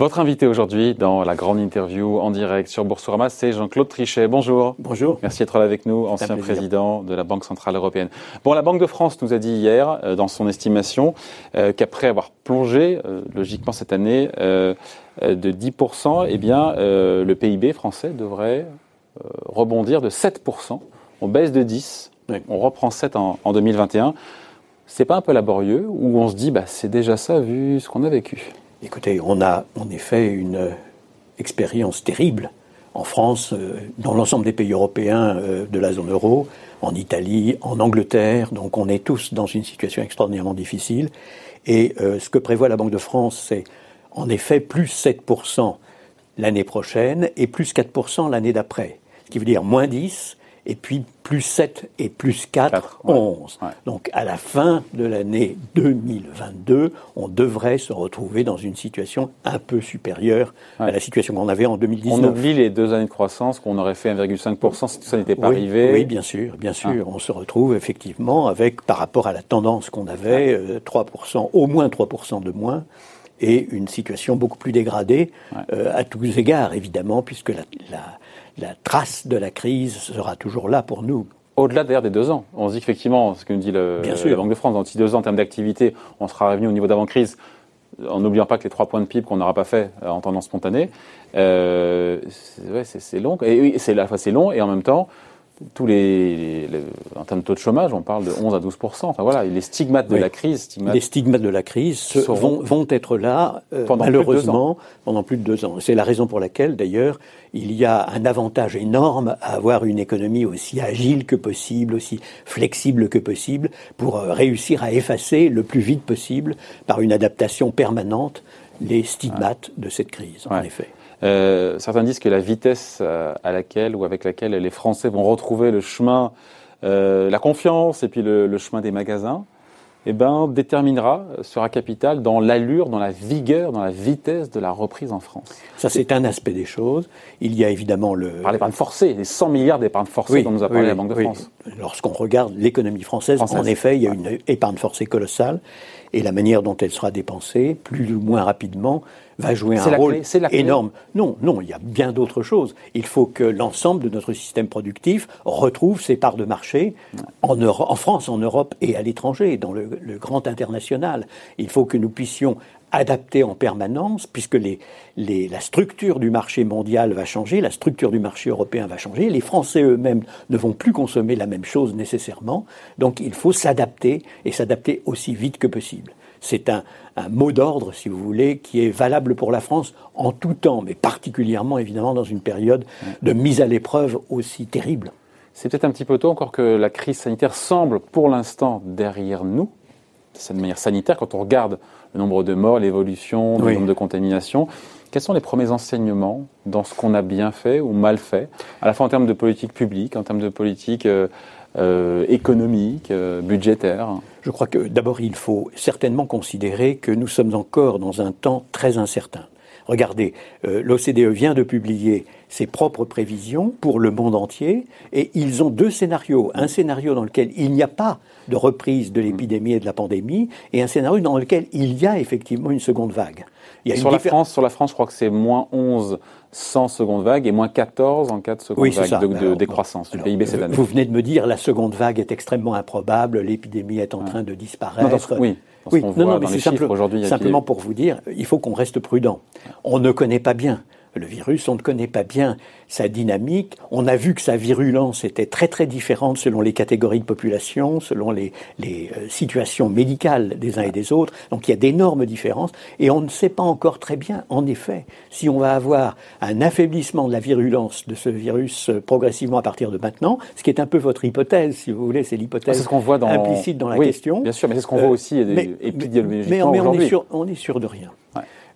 Votre invité aujourd'hui dans la grande interview en direct sur Boursorama, c'est Jean-Claude Trichet. Bonjour. Bonjour. Merci d'être là avec nous, ancien président de la Banque Centrale Européenne. Bon, la Banque de France nous a dit hier, euh, dans son estimation, euh, qu'après avoir plongé, euh, logiquement cette année, de 10%, eh bien, le PIB français devrait rebondir de 7%. On baisse de 10%, on reprend 7 en, en 2021. C'est pas un peu laborieux ou on se dit, bah, c'est déjà ça vu ce qu'on a vécu? Écoutez, on a en effet une euh, expérience terrible en France, euh, dans l'ensemble des pays européens euh, de la zone euro, en Italie, en Angleterre. Donc on est tous dans une situation extraordinairement difficile. Et ce que prévoit la Banque de France, c'est en effet plus 7% l'année prochaine et plus 4% l'année d'après. Ce qui veut dire moins 10 et puis plus 7 et plus 4, 11. Donc à la fin de l'année 2022, on devrait se retrouver dans une situation un peu supérieure à la situation qu'on avait en 2019. On oublie les deux années de croissance qu'on aurait fait 1,5% si tout ça n'était pas arrivé. Oui, bien sûr, bien sûr. On se retrouve effectivement avec, par rapport à la tendance qu'on avait, 3%, euh, au moins 3% de moins et une situation beaucoup plus dégradée euh, à tous égards, évidemment, puisque la, la trace de la crise sera toujours là pour nous. Au-delà d'ailleurs des deux ans, on se dit qu'effectivement, ce que nous dit le, la Banque de France, dans deux ans en termes d'activité, on sera revenu au niveau d'avant-crise, en n'oubliant pas que les trois points de PIB qu'on n'aura pas fait euh, en tendance spontanée, euh, c'est long, et c'est la fois c'est long, et en même temps, tous les, en termes de taux de chômage, on parle de 11 à 12 Enfin voilà, les stigmates de la crise, les stigmates de la crise vont, vont, être là euh, malheureusement pendant plus de deux ans. C'est la raison pour laquelle d'ailleurs il y a un avantage énorme à avoir une économie aussi agile que possible, aussi flexible que possible, pour euh, réussir à effacer le plus vite possible par une adaptation permanente les stigmates de cette crise. En effet. Euh, certains disent que la vitesse euh, à laquelle ou avec laquelle les Français vont retrouver le chemin, euh, la confiance et puis le, chemin des magasins, eh ben, déterminera, sera capital dans l'allure, dans la vigueur, dans la vitesse de la reprise en France. Ça, c'est un aspect des choses. Il y a évidemment le... Par l'épargne forcée, les 100 milliards d'épargne forcée dont nous a parlé la Banque de France. Lorsqu'on regarde l'économie française, en effet, il y a une épargne forcée colossale et la manière dont elle sera dépensée, plus ou moins rapidement, va jouer un rôle énorme. Non, non, il y a bien d'autres choses. Il faut que l'ensemble de notre système productif retrouve ses parts de marché en, en France, en Europe et à l'étranger, dans le, grand international. Il faut que nous puissions adapter en permanence, puisque les, les, la structure du marché mondial va changer, la structure du marché européen va changer, les Français eux-mêmes ne vont plus consommer la même chose nécessairement, donc il faut s'adapter et s'adapter aussi vite que possible. C'est un, mot d'ordre, si vous voulez, qui est valable pour la France en tout temps, mais particulièrement évidemment dans une période de mise à l'épreuve aussi terrible. C'est peut-être un petit peu tôt encore que la crise sanitaire semble pour l'instant derrière nous, de manière sanitaire, quand on regarde le nombre de morts, l'évolution, le nombre de contaminations. Quels sont les premiers enseignements dans ce qu'on a bien fait ou mal fait, à la fois en termes de politique publique, en termes de politique euh, euh, économique, euh, budgétaire? Je crois que d'abord, il faut certainement considérer que nous sommes encore dans un temps très incertain. Regardez, euh, l'OCDE vient de publier ses propres prévisions pour le monde entier et ils ont deux scénarios. Un scénario dans lequel il n'y a pas de reprise de l'épidémie et de la pandémie et un scénario dans lequel il y a effectivement une seconde vague. sur, la France, sur la France, je crois que c'est moins 11 sans seconde vague et moins 14 en cas de seconde vague de, décroissance du PIB cette année. Vous venez de me dire la seconde vague est extrêmement improbable, l'épidémie est en train de disparaître. oui. Oui, non, non, mais c'est simplement pour vous dire, il faut qu'on reste prudent. On ne connaît pas bien le virus, on ne connaît pas bien sa dynamique. On a vu que sa virulence était très très différente selon les catégories de population, selon les, euh, situations médicales des uns et des autres. Donc il y a d'énormes différences et on ne sait pas encore très bien, en effet, si on va avoir un affaiblissement de la virulence de ce virus euh, progressivement à partir de maintenant, ce qui est un peu votre hypothèse, si vous voulez, c'est l'hypothèse implicite dans la question. Bien sûr, mais c'est ce qu'on voit euh, aussi mais, mais, on, est sûr, on est sûr de rien.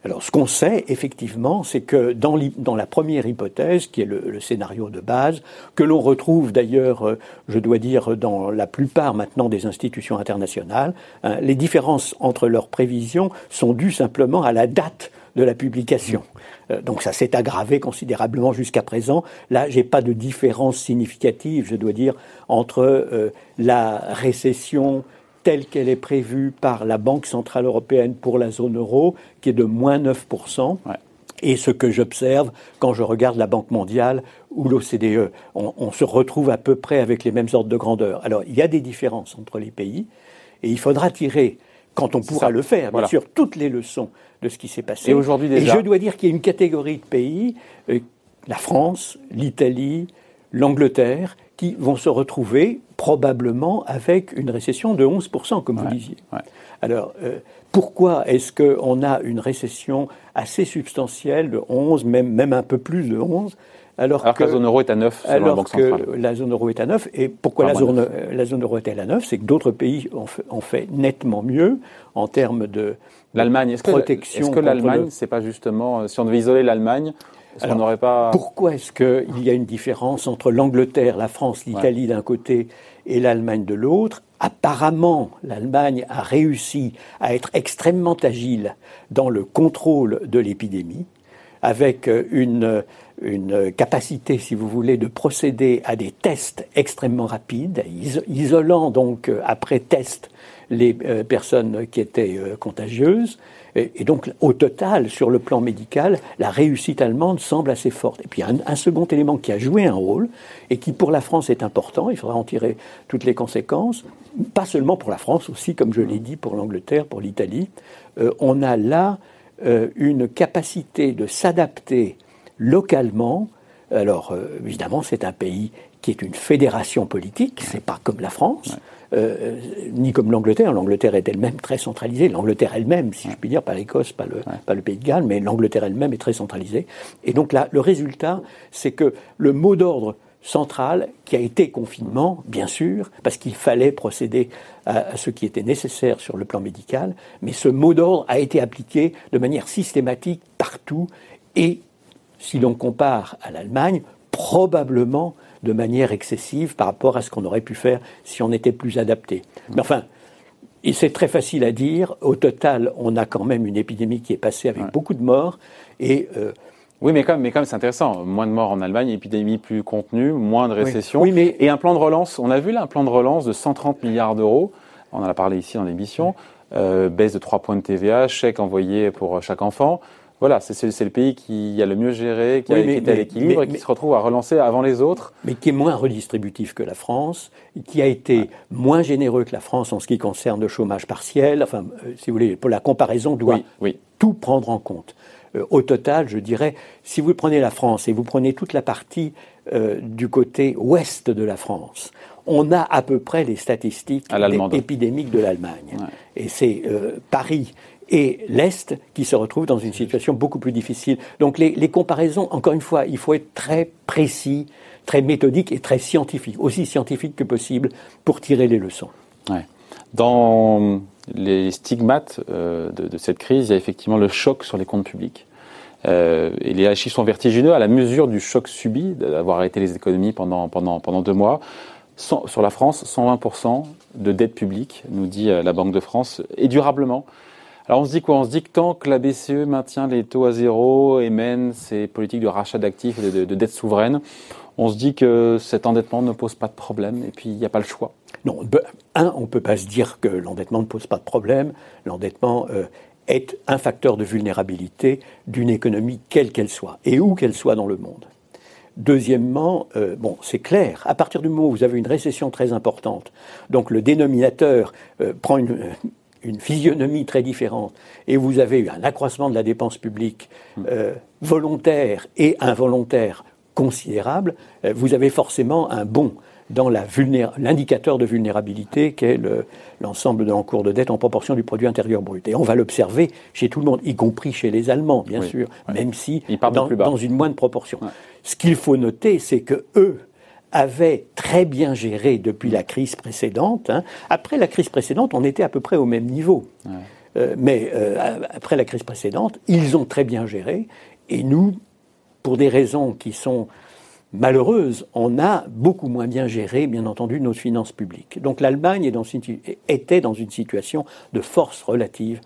Alors, ce qu'on sait, effectivement, c'est que dans, dans, la première hypothèse, qui est le, scénario de base, que l'on retrouve d'ailleurs, euh, je dois dire, dans la plupart maintenant des institutions internationales, hein, les différences entre leurs prévisions sont dues simplement à la date de la publication. Euh, donc ça s'est aggravé considérablement jusqu'à présent. Là, j'ai pas de différence significative, je dois dire, entre euh, la récession telle qu'elle est prévue par la Banque Centrale Européenne pour la zone euro, qui est de moins 9%. et ce que j'observe quand je regarde la Banque mondiale ou l'OCDE. On, se retrouve à peu près avec les mêmes ordres de grandeur. Alors, il y a des différences entre les pays, et il faudra tirer, quand on pourra le faire, bien sûr, toutes les leçons de ce qui s'est passé. Et aujourd'hui déjà. Et je dois dire qu'il y a une catégorie de pays, euh, la France, l'Italie, l'Angleterre, qui vont se retrouver probablement avec une récession de 11%, comme vous disiez. Alors, euh, pourquoi est-ce qu'on a une récession assez substantielle de 11, même, même un peu plus de 11 alors, que, la zone euro est à 9 selon la Banque centrale. que la zone euro est à 9. Et pourquoi la zone, la zone, euro est à 9 C'est que d'autres pays ont fait, nettement mieux en termes de, L'Allemagne, est-ce protection. Est-ce que l'Allemagne, c'est pas justement, euh, si on devait isoler l'Allemagne, on pas. Pourquoi est-ce qu'il y a une différence entre l'Angleterre, la France, l'Italie d'un côté et l'Allemagne de l'autre? Apparemment, l'Allemagne a réussi à être extrêmement agile dans le contrôle de l'épidémie, avec une, une capacité, si vous voulez, de procéder à des tests extrêmement rapides, isolant donc après test les euh, personnes qui étaient euh, contagieuses. Et, donc, au total, sur le plan médical, la réussite allemande semble assez forte. Et puis, un, un, second élément qui a joué un rôle et qui, pour la France, est important, il faudra en tirer toutes les conséquences, pas seulement pour la France, aussi, comme je l'ai dit, pour l'Angleterre, pour l'Italie. Euh, on a là une capacité de s'adapter localement. Alors, évidemment, c'est un pays qui est une fédération politique, c'est pas comme la France. Euh, ni comme l'Angleterre. L'Angleterre est elle-même très centralisée. L'Angleterre elle-même, si je puis dire, pas l'Écosse, pas le, pas le Pays de Galles, mais l'Angleterre elle-même est très centralisée. Et donc là, le résultat, c'est que le mot d'ordre central, qui a été confinement, bien sûr, parce qu'il fallait procéder à, ce qui était nécessaire sur le plan médical, mais ce mot d'ordre a été appliqué de manière systématique partout et, si l'on compare à l'Allemagne, probablement de manière excessive par rapport à ce qu'on aurait pu faire si on était plus adapté. Mais enfin, c'est très facile à dire. Au total, on a quand même une épidémie qui est passée avec beaucoup de morts et euh, oui, mais quand même, mais même c'est intéressant. Moins de morts en Allemagne, épidémie plus contenue, moins de récession. Oui, mais... Et un plan de relance, on a vu là un plan de relance de 130 milliards d'euros. On en a parlé ici dans l'émission. Euh, baisse de 3 points de TVA, chèque envoyé pour chaque enfant. Voilà, c'est le pays qui a le mieux géré, qui, a, été à l'équilibre et qui se retrouve à relancer avant les autres. Mais qui est moins redistributif que la France, qui a été moins généreux que la France en ce qui concerne le chômage partiel. Enfin, euh, si vous voulez, pour la comparaison, doit tout prendre en compte. Euh, au total, je dirais, si vous prenez la France et vous prenez toute la partie euh, du côté ouest de la France, on a à peu près les statistiques épidémiques de l'Allemagne. Et c'est Paris et l'Est qui se retrouve dans une situation beaucoup plus difficile. Donc les, comparaisons, encore une fois, il faut être très précis, très méthodique et très scientifique, aussi scientifique que possible pour tirer les leçons. Dans les stigmates euh, de, cette crise, il y a effectivement le choc sur les comptes publics. Euh, et les chiffres sont vertigineux à la mesure du choc subi d'avoir arrêté les économies pendant, pendant, pendant deux mois. sur la France, 120% de dette publique, nous dit euh, la Banque de France, et durablement. Alors on se dit quoi? On se dit que tant que la BCE maintient les taux à zéro et mène ses politiques de rachat d'actifs et de, dette souveraine, on se dit que cet endettement ne pose pas de problème et puis il n'y a pas le choix. Non, un, on ne peut pas se dire que l'endettement ne pose pas de problème. L'endettement euh, est un facteur de vulnérabilité d'une économie quelle qu'elle soit et où qu'elle soit dans le monde. Deuxièmement, euh, bon, c'est clair, à partir du moment où vous avez une récession très importante, donc le dénominateur euh, prend une, une physionomie très différente. Et vous avez eu un accroissement de la dépense publique euh, volontaire et involontaire considérable, euh, vous avez forcément un bond dans l'indicateur de vulnérabilité qu'est l'ensemble de l'encours de dette en proportion du produit intérieur brut. Et on va l'observer chez tout le monde, y compris chez les Allemands, bien sûr, même si dans, dans, une moindre proportion. Ce qu'il faut noter, c'est que eux, avait très bien géré depuis la crise précédente. Hein. Après la crise précédente, on était à peu près au même niveau. Euh, mais euh, après la crise précédente, ils ont très bien géré. Et nous, pour des raisons qui sont malheureuses, on a beaucoup moins bien géré, bien entendu, nos finances publiques. Donc l'Allemagne était dans une situation de force relative,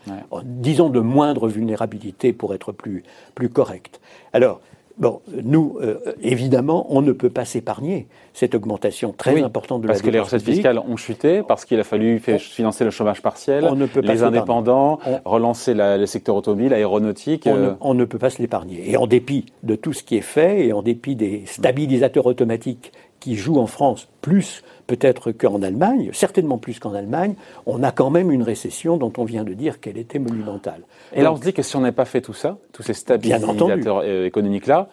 disons de moindre vulnérabilité pour être plus, plus correct. Alors, Bon, nous, euh, évidemment, on ne peut pas s'épargner cette augmentation très importante de la Parce que les recettes fiscales ont chuté, parce qu'il a fallu financer le chômage partiel, on ne peut pas les indépendants, relancer le secteur automobile, aéronautique. On, ne, euh. on ne peut pas se l'épargner. Et en dépit de tout ce qui est fait, et en dépit des stabilisateurs automatiques qui jouent en France plus peut-être qu'en Allemagne, certainement plus qu'en Allemagne, on a quand même une récession dont on vient de dire qu'elle était monumentale. Et là, on se dit que si on n'avait pas fait tout ça, tous ces stabilisateurs euh, économiques-là,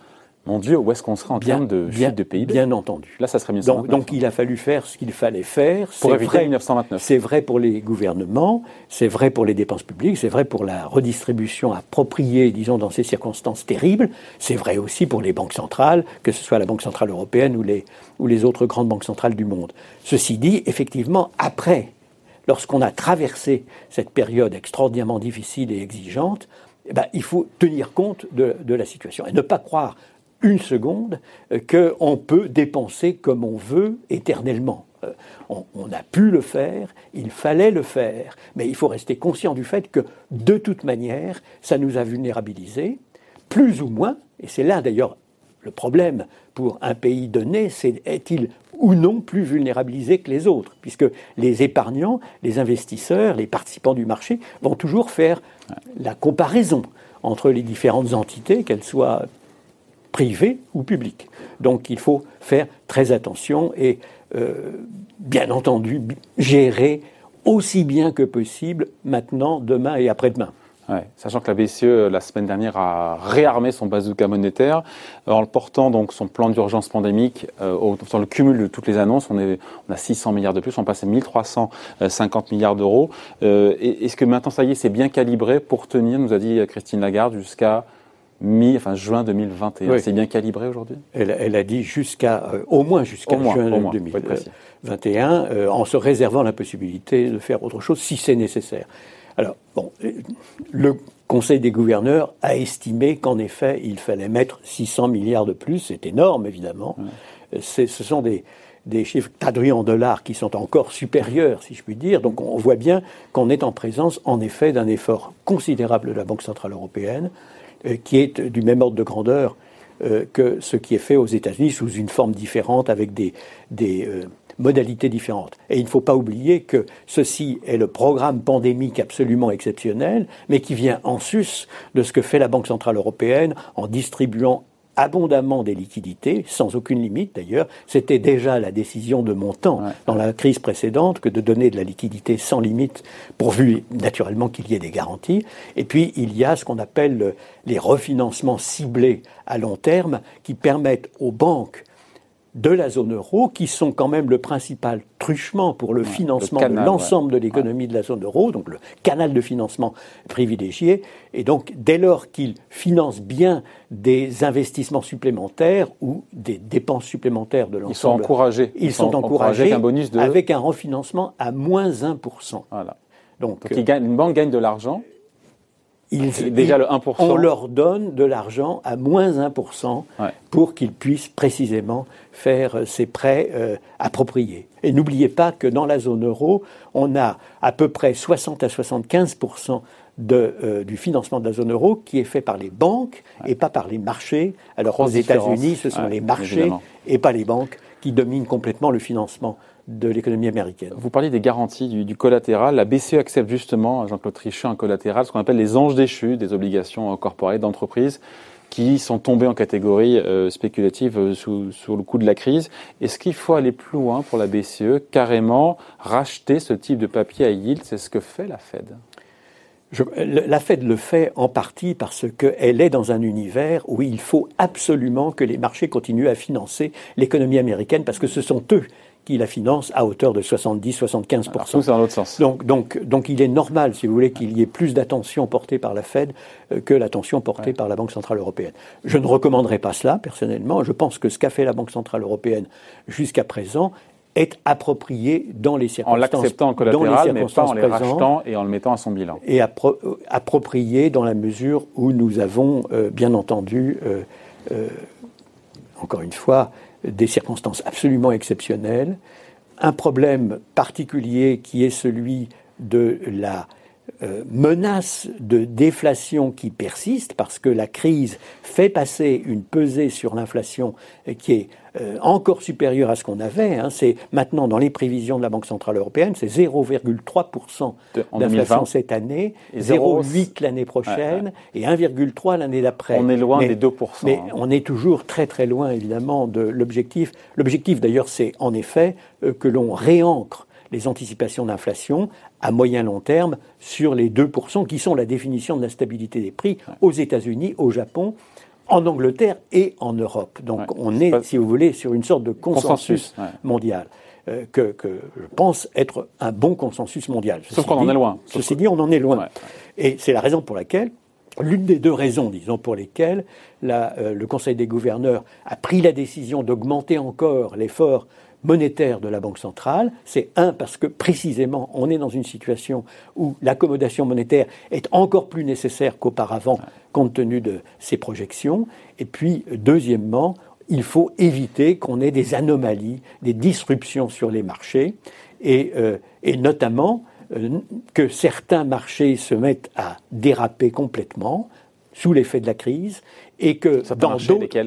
mon Dieu, où est-ce qu'on sera en termes de chute de PIB Bien entendu. Là, ça serait 1929. Donc, donc il a fallu faire ce qu'il fallait faire. Pour éviter 1929. C'est vrai pour les gouvernements, c'est vrai pour les dépenses publiques, c'est vrai pour la redistribution appropriée, disons, dans ces circonstances terribles. C'est vrai aussi pour les banques centrales, que ce soit la Banque centrale européenne ou les, ou les autres grandes banques centrales du monde. Ceci dit, effectivement, après, lorsqu'on a traversé cette période extraordinairement difficile et exigeante, eh ben, il faut tenir compte de, de, la situation et ne pas croire une seconde euh, qu'on peut dépenser comme on veut éternellement. Euh, on, a pu le faire, il fallait le faire, mais il faut rester conscient du fait que de toute manière, ça nous a vulnérabilisés, plus ou moins, et c'est là d'ailleurs le problème pour un pays donné, c'est est-il ou non plus vulnérabilisé que les autres, puisque les épargnants, les investisseurs, les participants du marché vont toujours faire la comparaison entre les différentes entités, qu'elles soient privé ou public. Donc il faut faire très attention et, euh, bien entendu, gérer aussi bien que possible maintenant, demain et après-demain. sachant que la BCE, la semaine dernière, a réarmé son bazooka monétaire en le portant donc son plan d'urgence pandémique euh, le cumul de toutes les annonces. On, est, on a 600 milliards de plus, on passe à 1350 milliards d'euros. Euh, Est-ce que maintenant, ça y est, c'est bien calibré pour tenir, nous a dit Christine Lagarde, jusqu'à mi, enfin juin 2021. C'est bien calibré aujourd'hui? Elle, a dit jusqu'à, euh, au moins jusqu'à juin 2021, euh, en se réservant la possibilité de faire autre chose si c'est nécessaire. Alors, bon, euh, le Conseil des gouverneurs a estimé qu'en effet, il fallait mettre 600 milliards de plus. C'est énorme, évidemment. Ce sont des, des chiffres traduits en dollars qui sont encore supérieurs, si je puis dire. Donc on voit bien qu'on est en présence, en effet, d'un effort considérable de la Banque Centrale Européenne. Euh, qui est du même ordre de grandeur euh, que ce qui est fait aux États-Unis sous une forme différente, avec des, euh, modalités différentes. Et il ne faut pas oublier que ceci est le programme pandémique absolument exceptionnel, mais qui vient en sus de ce que fait la Banque Centrale Européenne en distribuant abondamment des liquidités, sans aucune limite d'ailleurs. C'était déjà la décision de mon temps dans la crise précédente que de donner de la liquidité sans limite, pourvu naturellement qu'il y ait des garanties. Et puis il y a ce qu'on appelle les refinancements ciblés à long terme qui permettent aux banques de la zone euro, qui sont quand même le principal truchement pour le financement de l'ensemble de l'économie de la zone euro, donc le canal de financement privilégié. Et donc, dès lors qu'ils financent bien des investissements supplémentaires ou des dépenses supplémentaires de l'ensemble, ils sont encouragés. Ils, sont, encouragés, avec un bonus de avec un refinancement à moins 1%. Voilà. Donc, une banque gagne de l'argent déjà le 1%. On leur donne de l'argent à moins 1% pour qu'ils puissent précisément faire euh, ces prêts euh, appropriés. Et n'oubliez pas que dans la zone euro, on a à peu près 60 à 75% de, euh, du financement de la zone euro qui est fait par les banques et pas par les marchés. Alors aux États-Unis, ce sont les marchés et pas les banques qui dominent complètement le financement de l'économie américaine. Vous parliez des garanties du, collatéral. La BCE accepte justement, Jean-Claude Trichet, un collatéral, ce qu'on appelle les anges déchus, des obligations corporelles d'entreprises qui sont tombées en catégorie euh, spéculative euh, sous, le coup de la crise. Est-ce qu'il faut aller plus loin pour la BCE, carrément racheter ce type de papier à yield? C'est ce que fait la Fed. la Fed le fait en partie parce qu'elle est dans un univers où il faut absolument que les marchés continuent à financer l'économie américaine parce que ce sont eux qui la finance à hauteur de 70-75%. C'est dans l'autre sens. Donc, donc, donc il est normal, si vous voulez, qu'il y ait plus d'attention portée par la Fed euh, que l'attention portée par la Banque Centrale Européenne. Je ne recommanderais pas cela, personnellement. Je pense que ce qu'a fait la Banque Centrale Européenne jusqu'à présent est approprié dans les circonstances. En l'acceptant en collatéral, mais pas en les rachetant et en le mettant à son bilan. Et euh, approprié dans la mesure où nous avons, euh, bien entendu, encore une fois, des circonstances absolument exceptionnelles, un problème particulier qui est celui de la euh, menace de déflation qui persiste parce que la crise fait passer une pesée sur l'inflation qui est euh, encore supérieure à ce qu'on avait. Hein. C'est maintenant dans les prévisions de la Banque centrale européenne, c'est 0,3% d'inflation cette année, 0,8 l'année prochaine et 1,3 l'année d'après. On est loin des 2%. Mais hein. on est toujours très très loin évidemment de l'objectif. L'objectif d'ailleurs c'est en effet euh, que l'on réancre les anticipations d'inflation à moyen long terme sur les 2% qui sont la définition de la stabilité des prix aux États-Unis, au Japon, en Angleterre et en Europe. Donc on est, si vous voulez, sur une sorte de consensus, mondial. Euh, que, je pense être un bon consensus mondial. Sauf qu'on en est loin. Ceci dit, on en est loin. Et c'est la raison pour laquelle, l'une des deux raisons, disons, pour lesquelles euh, le Conseil des gouverneurs a pris la décision d'augmenter encore l'effort monétaire de la Banque centrale. C'est un, parce que précisément, on est dans une situation où l'accommodation monétaire est encore plus nécessaire qu'auparavant, compte tenu de ses projections. Et puis, deuxièmement, il faut éviter qu'on ait des anomalies, des disruptions sur les marchés, et, euh, notamment euh, que certains marchés se mettent à déraper complètement sous l'effet de la crise, et que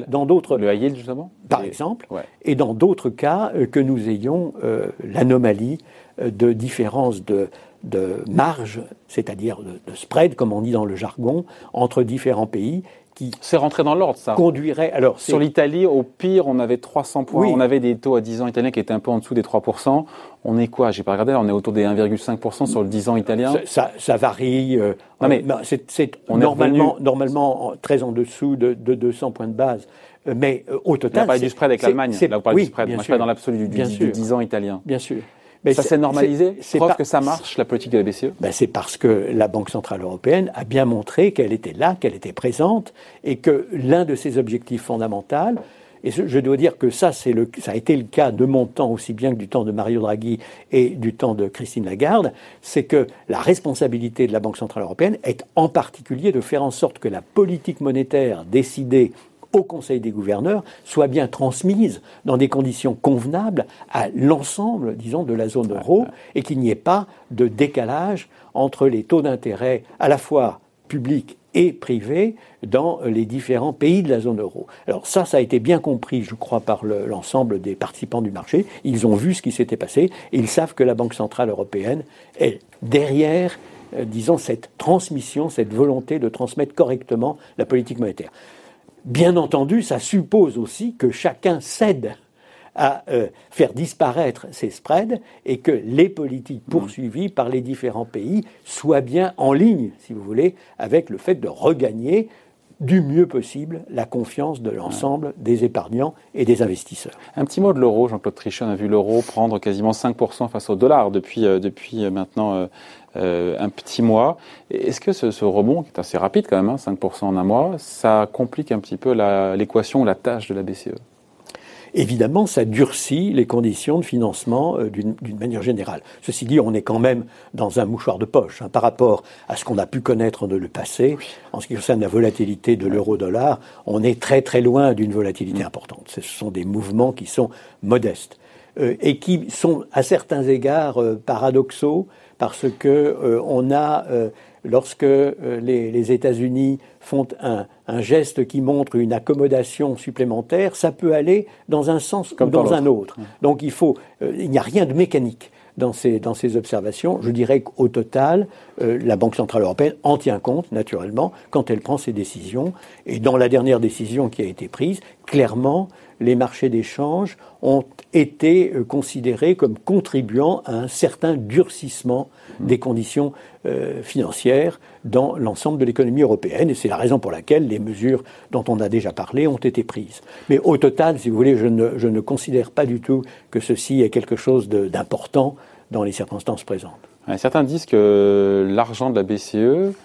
dans d'autres, le high justement, par exemple, et dans d'autres cas euh, que nous ayons euh, l'anomalie euh, de différence de, de marge, c'est-à-dire de, spread, comme on dit dans le jargon, entre différents pays qui c'est rentré dans l'ordre ça conduirait alors sur l'Italie au pire on avait 300 points on avait des taux à 10 ans italiens qui étaient un peu en dessous des 3% on est quoi? J'ai pas regardé on est autour des 1,5% sur le 10 ans italien ça, ça, varie euh, non, mais c'est normalement normalement très en dessous de, 200 points de base euh, mais euh, au total. On parlé du spread avec l'Allemagne. Là, vous parlez du spread. Moi, je dans l'absolu du, du, 10 ans italien. Bien sûr. Mais ça s'est normalisé C'est preuve que ça marche, la politique de la BCE? Ben C'est parce que la Banque Centrale Européenne a bien montré qu'elle était là, qu'elle était présente, et que l'un de ses objectifs fondamentaux, et je dois dire que ça, le, ça a été le cas de mon temps aussi bien que du temps de Mario Draghi et du temps de Christine Lagarde, c'est que la responsabilité de la Banque Centrale Européenne est en particulier de faire en sorte que la politique monétaire décidée au Conseil des gouverneurs soit bien transmise dans des conditions convenables à l'ensemble, disons, de la zone euro et qu'il n'y ait pas de décalage entre les taux d'intérêt à la fois publics et privés dans les différents pays de la zone euro. Alors ça, ça a été bien compris, je crois, par l'ensemble des participants du marché. Ils ont vu ce qui s'était passé et ils savent que la Banque Centrale Européenne est derrière euh, disons, cette transmission, cette volonté de transmettre correctement la politique monétaire. Bien entendu, ça suppose aussi que chacun cède à euh, faire disparaître ces spreads et que les politiques mmh. poursuivies par les différents pays soient bien en ligne, si vous voulez, avec le fait de regagner du mieux possible la confiance de l'ensemble des épargnants et des investisseurs. Un petit mot de l'euro, Jean-Claude Trichet, on a vu l'euro prendre quasiment 5% face au dollar depuis, euh, depuis euh, maintenant euh, un petit mois. Est-ce que ce, rebond, qui est assez rapide quand même, 5% hein, en un mois, ça complique un petit peu l'équation, la, tâche de la BCE Évidemment, ça durcit les conditions de financement euh, d'une manière générale. Ceci dit, on est quand même dans un mouchoir de poche hein, par rapport à ce qu'on a pu connaître dans le passé. En ce qui concerne la volatilité de l'euro-dollar, on est très très loin d'une volatilité mm. importante. Ce sont des mouvements qui sont modestes euh, et qui sont à certains égards paradoxaux parce que euh, on a, euh, lorsque euh, les, États-Unis font un, geste qui montre une accommodation supplémentaire, ça peut aller dans un sens ou dans un autre. Donc il faut, il n'y a rien de mécanique. Dans ces, dans ces observations, je dirais qu'au total, la Banque Centrale Européenne en tient compte, naturellement, quand elle prend ses décisions. Et dans la dernière décision qui a été prise, clairement, les marchés d'échange ont été euh, considérés comme contribuant à un certain durcissement des conditions euh, financières dans l'ensemble de l'économie européenne. Et c'est la raison pour laquelle les mesures dont on a déjà parlé ont été prises. Mais au total, si vous voulez, je ne, je ne considère pas du tout que ceci est quelque chose d'important dans les circonstances présentes. Certains disent que l'argent de la BCE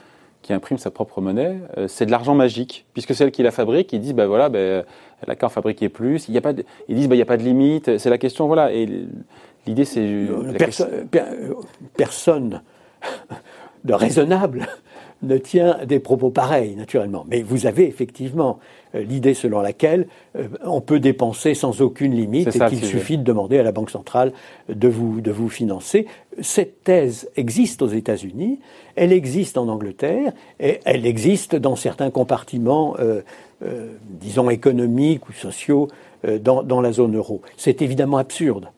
qui imprime sa propre monnaie, euh, c'est de l'argent magique, puisque c'est elle qui la fabrique. Ils disent, ben voilà, ben, elle a qu'à en fabriquer plus. Il y a pas ils disent, ben, il n'y a pas de limite. C'est la question, voilà. Et l'idée, c'est. personne de raisonnable ne tient des propos pareils, naturellement. Mais vous avez effectivement euh, l'idée selon laquelle euh, on peut dépenser sans aucune limite et qu'il suffit de demander à la Banque centrale de vous, de vous financer. Cette thèse existe aux États-Unis, elle existe en Angleterre, et elle existe dans certains compartiments, euh, disons, économiques ou sociaux dans, dans la zone euro. C'est évidemment absurde.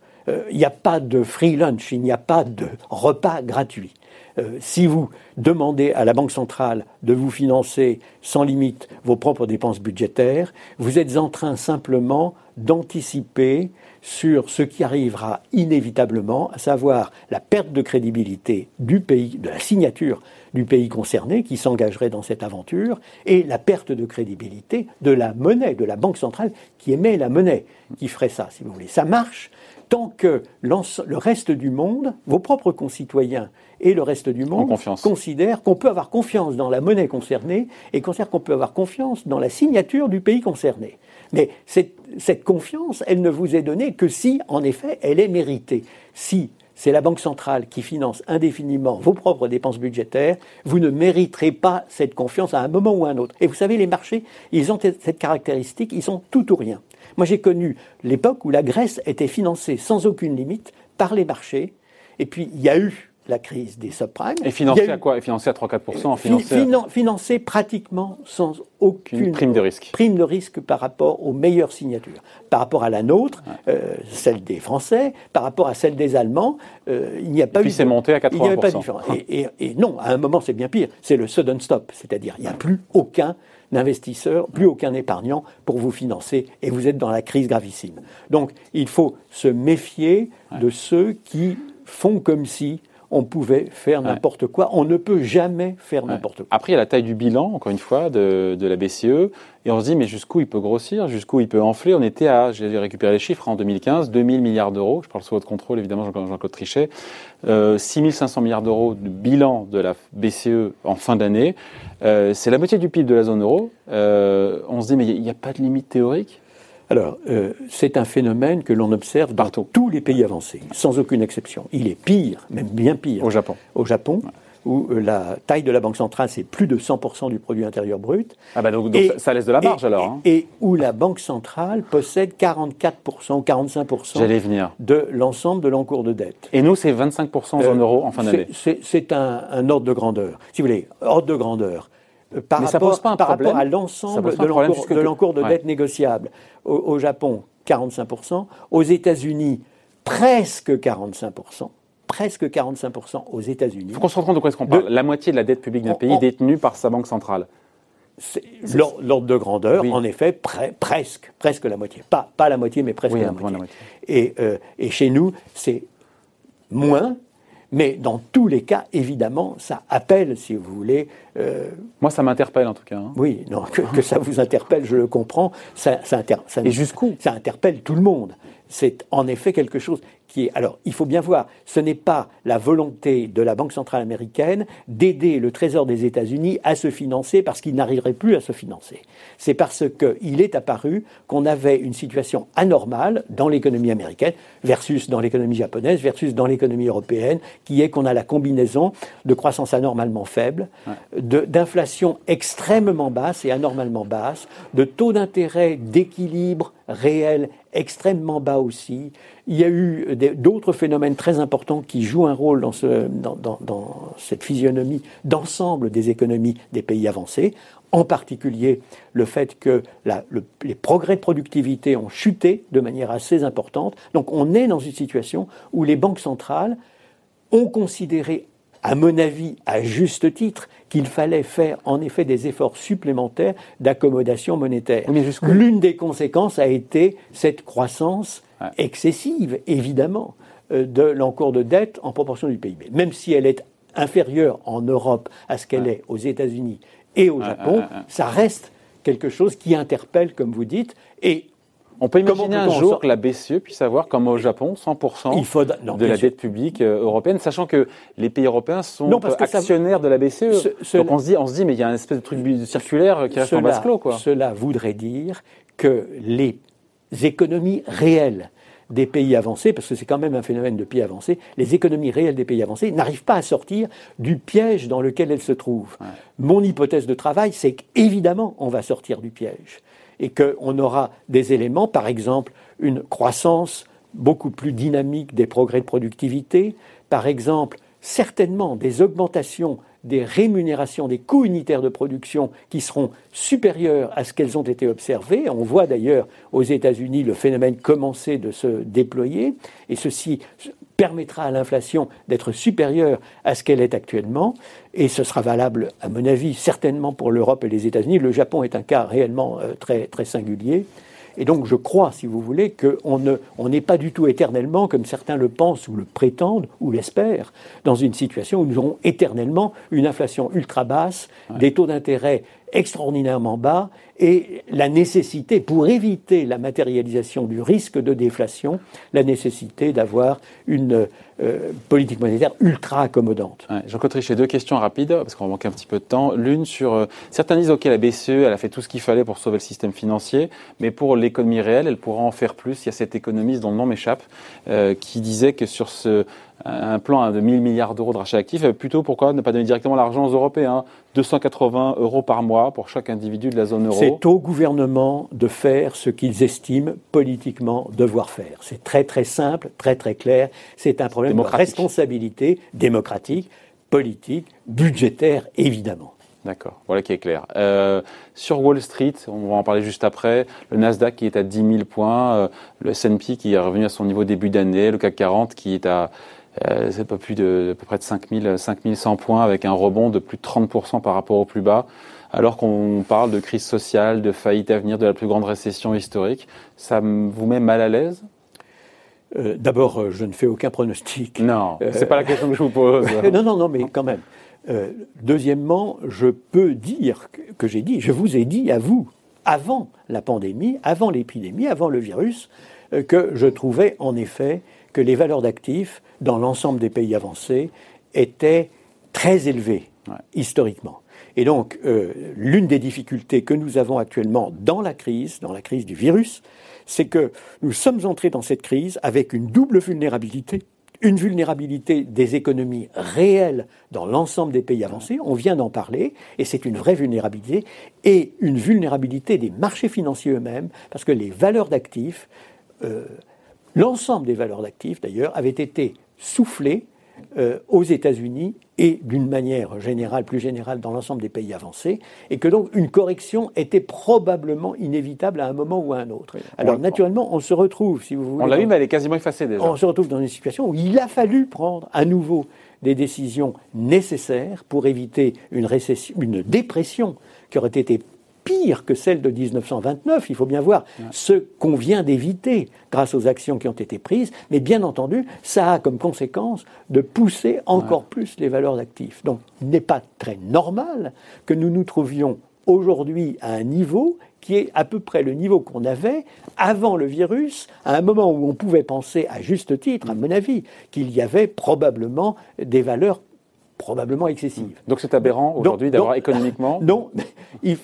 Il n'y a pas de free lunch, il n'y a pas de repas gratuit. Euh, si vous demandez à la Banque centrale de vous financer sans limite vos propres dépenses budgétaires, vous êtes en train simplement d'anticiper sur ce qui arrivera inévitablement, à savoir la perte de crédibilité du pays, de la signature du pays concerné qui s'engagerait dans cette aventure, et la perte de crédibilité de la monnaie, de la Banque centrale qui émet la monnaie, qui ferait ça, si vous voulez. Ça marche tant que le reste du monde, vos propres concitoyens et le reste du monde considèrent qu'on peut avoir confiance dans la monnaie concernée et considèrent qu'on peut avoir confiance dans la signature du pays concerné. Mais cette, cette confiance, elle ne vous est donnée que si, en effet, elle est méritée. Si c'est la Banque centrale qui finance indéfiniment vos propres dépenses budgétaires, vous ne mériterez pas cette confiance à un moment ou à un autre. Et vous savez, les marchés, ils ont cette caractéristique, ils sont tout ou rien. Moi, j'ai connu l'époque où la Grèce était financée sans aucune limite par les marchés, et puis il y a eu la crise des subprimes. Et financé à quoi? Financé à 3-4% financé, financé pratiquement sans aucune prime de risque. Prime de risque par rapport aux meilleures signatures. Par rapport à la nôtre, euh, celle des Français, par rapport à celle des Allemands, euh, il n'y a pas et puis c'est monté à 80%. Il n'y avait pas de différence. Et, et, non, à un moment c'est bien pire. C'est le sudden stop, c'est-à-dire il n'y a plus aucun investisseur, plus aucun épargnant pour vous financer et vous êtes dans la crise gravissime. Donc il faut se méfier de ceux qui font comme si on pouvait faire n'importe quoi. On ne peut jamais faire n'importe quoi. Après, il y a la taille du bilan, encore une fois, de, la BCE. Et on se dit, mais jusqu'où il peut grossir? Jusqu'où il peut enfler? On était à, j'ai récupéré les chiffres, en 2015, 2000 milliards d'euros. Je parle sous votre contrôle, évidemment, Jean-Claude Trichet. Euh, 6500 milliards d'euros de bilan de la BCE en fin d'année. Euh, c'est la moitié du PIB de la zone euro. Euh, on se dit, mais il n'y a pas de limite théorique? Alors, euh, c'est un phénomène que l'on observe dans tous les pays avancés, sans aucune exception. Il est pire, même bien pire. Au Japon. Au Japon, où euh, la taille de la Banque centrale, c'est plus de 100% du produit intérieur brut. Ah bah donc, ça laisse de la marge alors. Hein. Et où la Banque centrale possède 44% ou 45% de l'ensemble de l'encours de dette. Et nous, c'est 25% en zone euro en fin d'année. C'est un, un ordre de grandeur. Si vous voulez, ordre de grandeur. Euh, par, rapport, par rapport, à l'ensemble de l'encours de, dette négociable. Au, Japon, 45%. Aux États-Unis, presque 45% presque 45% aux États-Unis. Il faut qu'on se rende compte de quoi est-ce qu'on parle. La moitié de la dette publique d'un pays détenue par sa banque centrale. L'ordre de grandeur, en effet, presque, presque la moitié. Pas, pas la moitié, mais presque la, moitié. Et, euh, et chez nous, c'est moins, mais dans tous les cas, évidemment, ça appelle, si vous voulez. Euh, Moi, ça m'interpelle en tout cas. Hein. Oui, non, que, ça vous interpelle, je le comprends. Ça, ça, ça Et jusqu'où? Ça interpelle tout le monde. C'est en effet quelque chose alors, il faut bien voir, ce n'est pas la volonté de la Banque centrale américaine d'aider le Trésor des États-Unis à se financer parce qu'il n'arriverait plus à se financer. C'est parce qu'il est apparu qu'on avait une situation anormale dans l'économie américaine versus dans l'économie japonaise versus dans l'économie européenne, qui est qu'on a la combinaison de croissance anormalement faible, d'inflation extrêmement basse et anormalement basse, de taux d'intérêt d'équilibre réel extrêmement bas aussi. Il y a eu d'autres phénomènes très importants qui jouent un rôle dans, cette physionomie d'ensemble des économies des pays avancés, en particulier le fait que les progrès de productivité ont chuté de manière assez importante. Donc on est dans une situation où les banques centrales ont considéré à mon avis, à juste titre, qu'il fallait faire en effet des efforts supplémentaires d'accommodation monétaire. L'une des conséquences a été cette croissance excessive, évidemment, euh, de l'encours de dette en proportion du PIB. Même si elle est inférieure en Europe à ce qu'elle est aux États-Unis et au Japon, ça reste quelque chose qui interpelle, comme vous dites, et on peut imaginer un jour que la BCE puisse avoir, comme au Japon, 100% de la dette publique euh, européenne, sachant que les pays européens sont actionnaires de la BCE. Donc on se, dit, on se dit, mais il y a une espèce de truc circulaire qui reste en basse clos. Quoi. Cela voudrait dire que les économies réelles des pays avancés, parce que c'est quand même un phénomène de pays avancés, les économies réelles des pays avancés n'arrivent pas à sortir du piège dans lequel elles se trouvent. Mon hypothèse de travail, c'est qu'évidemment, on va sortir du piège et qu'on aura des éléments, par exemple, une croissance beaucoup plus dynamique des progrès de productivité, par exemple, certainement des augmentations des rémunérations des coûts unitaires de production qui seront supérieures à ce qu'elles ont été observées. On voit d'ailleurs aux États-Unis le phénomène commencer de se déployer, et ceci permettra à l'inflation d'être supérieure à ce qu'elle est actuellement, et ce sera valable, à mon avis, certainement pour l'Europe et les États-Unis. Le Japon est un cas réellement euh, très, très singulier. Et donc je crois, si vous voulez, qu'on n'est on pas du tout éternellement, comme certains le pensent ou le prétendent ou l'espèrent, dans une situation où nous aurons éternellement une inflation ultra basse, des taux d'intérêt extraordinairement bas et la nécessité, pour éviter la matérialisation du risque de déflation, la nécessité d'avoir une euh, politique monétaire ultra accommodante. Ouais, Jean Cotrichet, deux questions rapides, parce qu'on manque un petit peu de temps. L'une sur, euh, certains disent, OK, la BCE, elle a fait tout ce qu'il fallait pour sauver le système financier, mais pour l'économie réelle, elle pourra en faire plus. Il y a cet économiste dont le nom m'échappe, euh, qui disait que sur ce, un plan de 1000 milliards d'euros de rachat actif, plutôt pourquoi ne pas donner directement l'argent aux Européens? 280 euros par mois pour chaque individu de la zone euro. C'est au gouvernement de faire ce qu'ils estiment politiquement devoir faire. C'est très très simple, très très clair. C'est un problème de responsabilité démocratique, politique, budgétaire, évidemment. D'accord, voilà qui est clair. Euh, sur Wall Street, on va en parler juste après, le Nasdaq qui est à 10 000 points, euh, le S&P qui est revenu à son niveau début d'année, le CAC 40 qui est à euh, c'est pas plus de, à peu près de 5000, 5100 points avec un rebond de plus de 30% par rapport au plus bas. Alors qu'on parle de crise sociale, de faillite à venir, de la plus grande récession historique, ça vous met mal à l'aise? Euh, D'abord, euh, je ne fais aucun pronostic. Non, euh, c'est pas la question que je vous pose. non, non, non, mais quand même. Deuxièmement, je peux dire que, que j'ai dit, je vous ai dit à vous, avant la pandémie, avant l'épidémie, avant le virus, que je trouvais en effet que les valeurs d'actifs dans l'ensemble des pays avancés étaient très élevées historiquement. Et donc, euh, l'une des difficultés que nous avons actuellement dans la crise, dans la crise du virus, c'est que nous sommes entrés dans cette crise avec une double vulnérabilité. Une vulnérabilité des économies réelles dans l'ensemble des pays avancés, on vient d'en parler, et c'est une vraie vulnérabilité, et une vulnérabilité des marchés financiers eux-mêmes, parce que les valeurs d'actifs euh, L'ensemble des valeurs d'actifs, d'ailleurs, avait été soufflé euh, aux États-Unis et d'une manière générale, plus générale, dans l'ensemble des pays avancés, et que donc une correction était probablement inévitable à un moment ou à un autre. Alors naturellement, on se retrouve, si vous voulez. On l'a vu, mais elle est quasiment effacée déjà. On se retrouve dans une situation où il a fallu prendre à nouveau des décisions nécessaires pour éviter une, récession, une dépression qui aurait été pire que celle de 1929. Il faut bien voir ce qu'on vient d'éviter grâce aux actions qui ont été prises. Mais bien entendu, ça a comme conséquence de pousser encore plus les valeurs d'actifs. Donc, il n'est pas très normal que nous nous trouvions aujourd'hui à un niveau qui est à peu près le niveau qu'on avait avant le virus, à un moment où on pouvait penser, à juste titre, à mon avis, qu'il y avait probablement des valeurs probablement excessives. Donc c'est aberrant aujourd'hui d'avoir économiquement Non, il,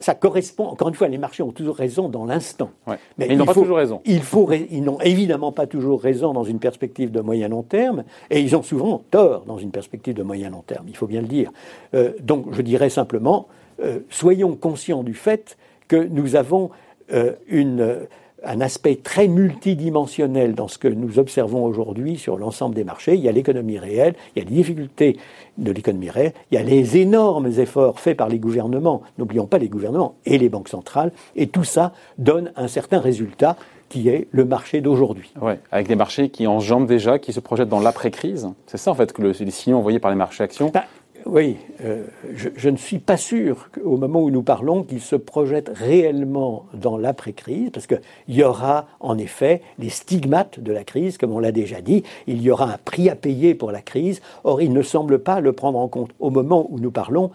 ça correspond, encore une fois, les marchés ont toujours raison dans l'instant. Mais, ils n'ont pas toujours raison. Il faut, ils n'ont évidemment pas toujours raison dans une perspective de moyen-long terme, et ils ont souvent tort dans une perspective de moyen-long terme, il faut bien le dire. Euh, donc je dirais simplement, euh, soyons conscients du fait que nous avons euh, une un aspect très multidimensionnel dans ce que nous observons aujourd'hui sur l'ensemble des marchés. Il y a l'économie réelle, il y a les difficultés de l'économie réelle, il y a les énormes efforts faits par les gouvernements, n'oublions pas les gouvernements et les banques centrales, et tout ça donne un certain résultat qui est le marché d'aujourd'hui. Ouais, avec des marchés qui enjambent déjà, qui se projettent dans l'après-crise. C'est ça en fait que le, les signaux envoyés par les marchés actions. Bah, oui, euh, je, ne suis pas sûr qu'au moment où nous parlons qu'il se projette réellement dans l'après-crise, parce qu'il y aura en effet les stigmates de la crise, comme on l'a déjà dit, il y aura un prix à payer pour la crise, or il ne semble pas le prendre en compte. Au moment où nous parlons,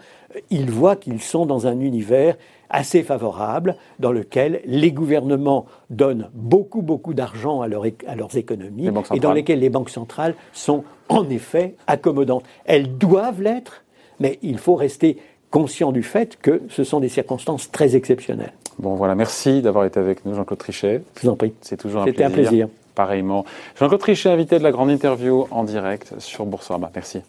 ils voient qu'ils sont dans un univers assez favorable dans lequel les gouvernements donnent beaucoup, beaucoup d'argent à, à, leurs économies et dans lesquels les banques centrales sont en effet accommodantes. Elles doivent l'être, mais il faut rester conscient du fait que ce sont des circonstances très exceptionnelles. Bon voilà, merci d'avoir été avec nous, Jean-Claude Trichet. Je vous en prie. C'est toujours un plaisir. C'était un plaisir. Pareillement. Jean-Claude Trichet, invité de la grande interview en direct sur Boursorama. Merci.